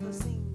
the scene.